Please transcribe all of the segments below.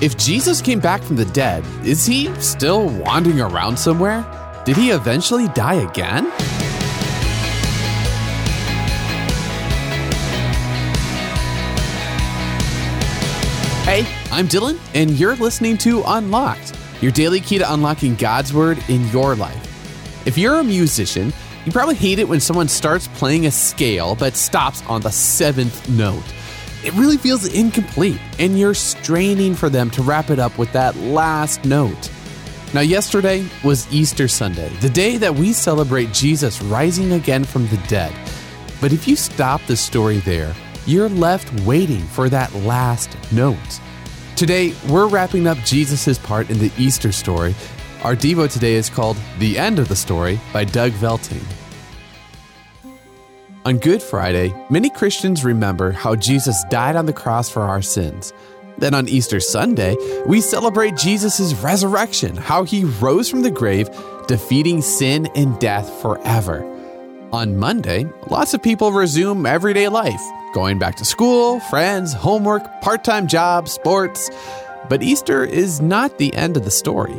If Jesus came back from the dead, is he still wandering around somewhere? Did he eventually die again? Hey, I'm Dylan, and you're listening to Unlocked, your daily key to unlocking God's Word in your life. If you're a musician, you probably hate it when someone starts playing a scale but stops on the seventh note. It really feels incomplete, and you're straining for them to wrap it up with that last note. Now, yesterday was Easter Sunday, the day that we celebrate Jesus rising again from the dead. But if you stop the story there, you're left waiting for that last note. Today, we're wrapping up Jesus' part in the Easter story. Our Devo today is called The End of the Story by Doug Velting. On Good Friday, many Christians remember how Jesus died on the cross for our sins. Then on Easter Sunday, we celebrate Jesus' resurrection, how he rose from the grave, defeating sin and death forever. On Monday, lots of people resume everyday life, going back to school, friends, homework, part time jobs, sports. But Easter is not the end of the story.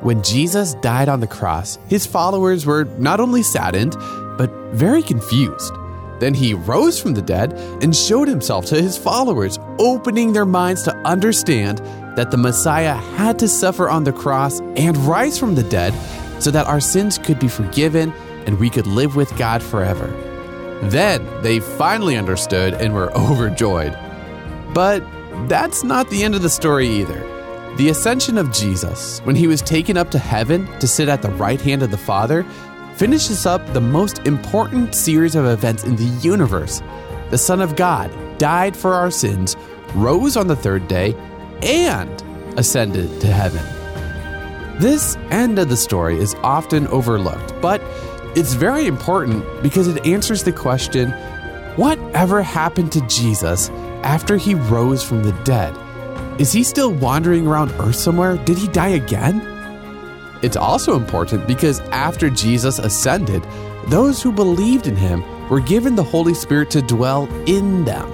When Jesus died on the cross, his followers were not only saddened, but very confused. Then he rose from the dead and showed himself to his followers, opening their minds to understand that the Messiah had to suffer on the cross and rise from the dead so that our sins could be forgiven and we could live with God forever. Then they finally understood and were overjoyed. But that's not the end of the story either. The ascension of Jesus, when he was taken up to heaven to sit at the right hand of the Father, finishes up the most important series of events in the universe. The Son of God died for our sins, rose on the third day, and ascended to heaven. This end of the story is often overlooked, but it's very important because it answers the question what ever happened to Jesus after he rose from the dead? Is he still wandering around earth somewhere? Did he die again? It's also important because after Jesus ascended, those who believed in him were given the Holy Spirit to dwell in them.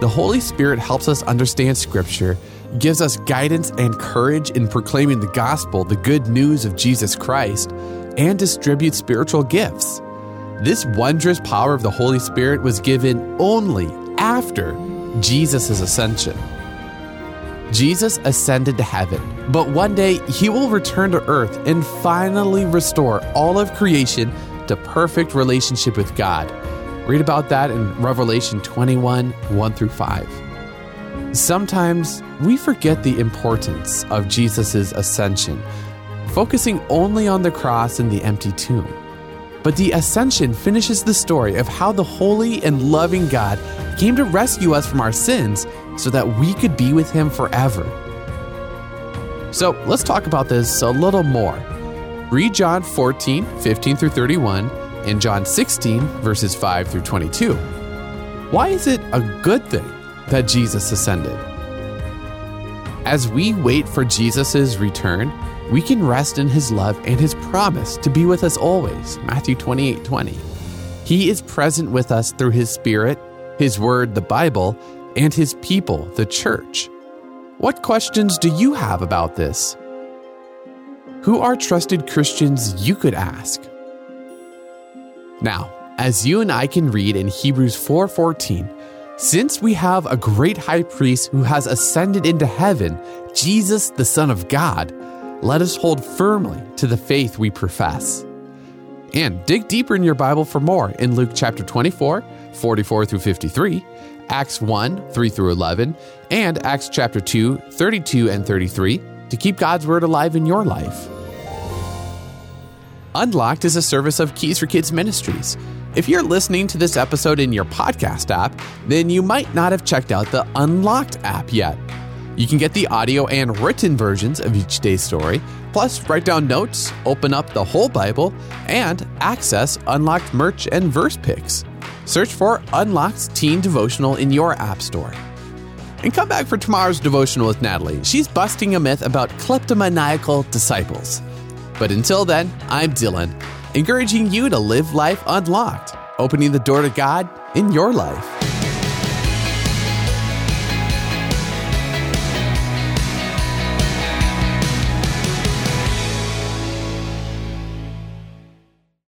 The Holy Spirit helps us understand Scripture, gives us guidance and courage in proclaiming the gospel, the good news of Jesus Christ, and distributes spiritual gifts. This wondrous power of the Holy Spirit was given only after Jesus' ascension. Jesus ascended to heaven, but one day he will return to earth and finally restore all of creation to perfect relationship with God. Read about that in Revelation 21 1 through 5. Sometimes we forget the importance of Jesus' ascension, focusing only on the cross and the empty tomb. But the ascension finishes the story of how the holy and loving God came to rescue us from our sins so that we could be with Him forever. So let's talk about this a little more. Read John 14, 15 through 31, and John 16, verses 5 through 22. Why is it a good thing that Jesus ascended? As we wait for Jesus' return, we can rest in his love and his promise to be with us always. Matthew 28 20. He is present with us through his spirit, his word, the Bible, and his people, the church. What questions do you have about this? Who are trusted Christians you could ask? Now, as you and I can read in Hebrews 4:14, since we have a great high priest who has ascended into heaven, Jesus the Son of God, let us hold firmly to the faith we profess. And dig deeper in your Bible for more in Luke chapter 24, 44 through 53, Acts 1, 3 through 11, and Acts chapter 2, 32 and 33 to keep God's Word alive in your life. Unlocked is a service of Keys for Kids Ministries. If you're listening to this episode in your podcast app, then you might not have checked out the Unlocked app yet. You can get the audio and written versions of each day's story, plus write down notes, open up the whole Bible, and access Unlocked merch and verse picks. Search for Unlocked Teen Devotional in your App Store. And come back for tomorrow's devotional with Natalie. She's busting a myth about kleptomaniacal disciples. But until then, I'm Dylan, encouraging you to live life unlocked, opening the door to God in your life.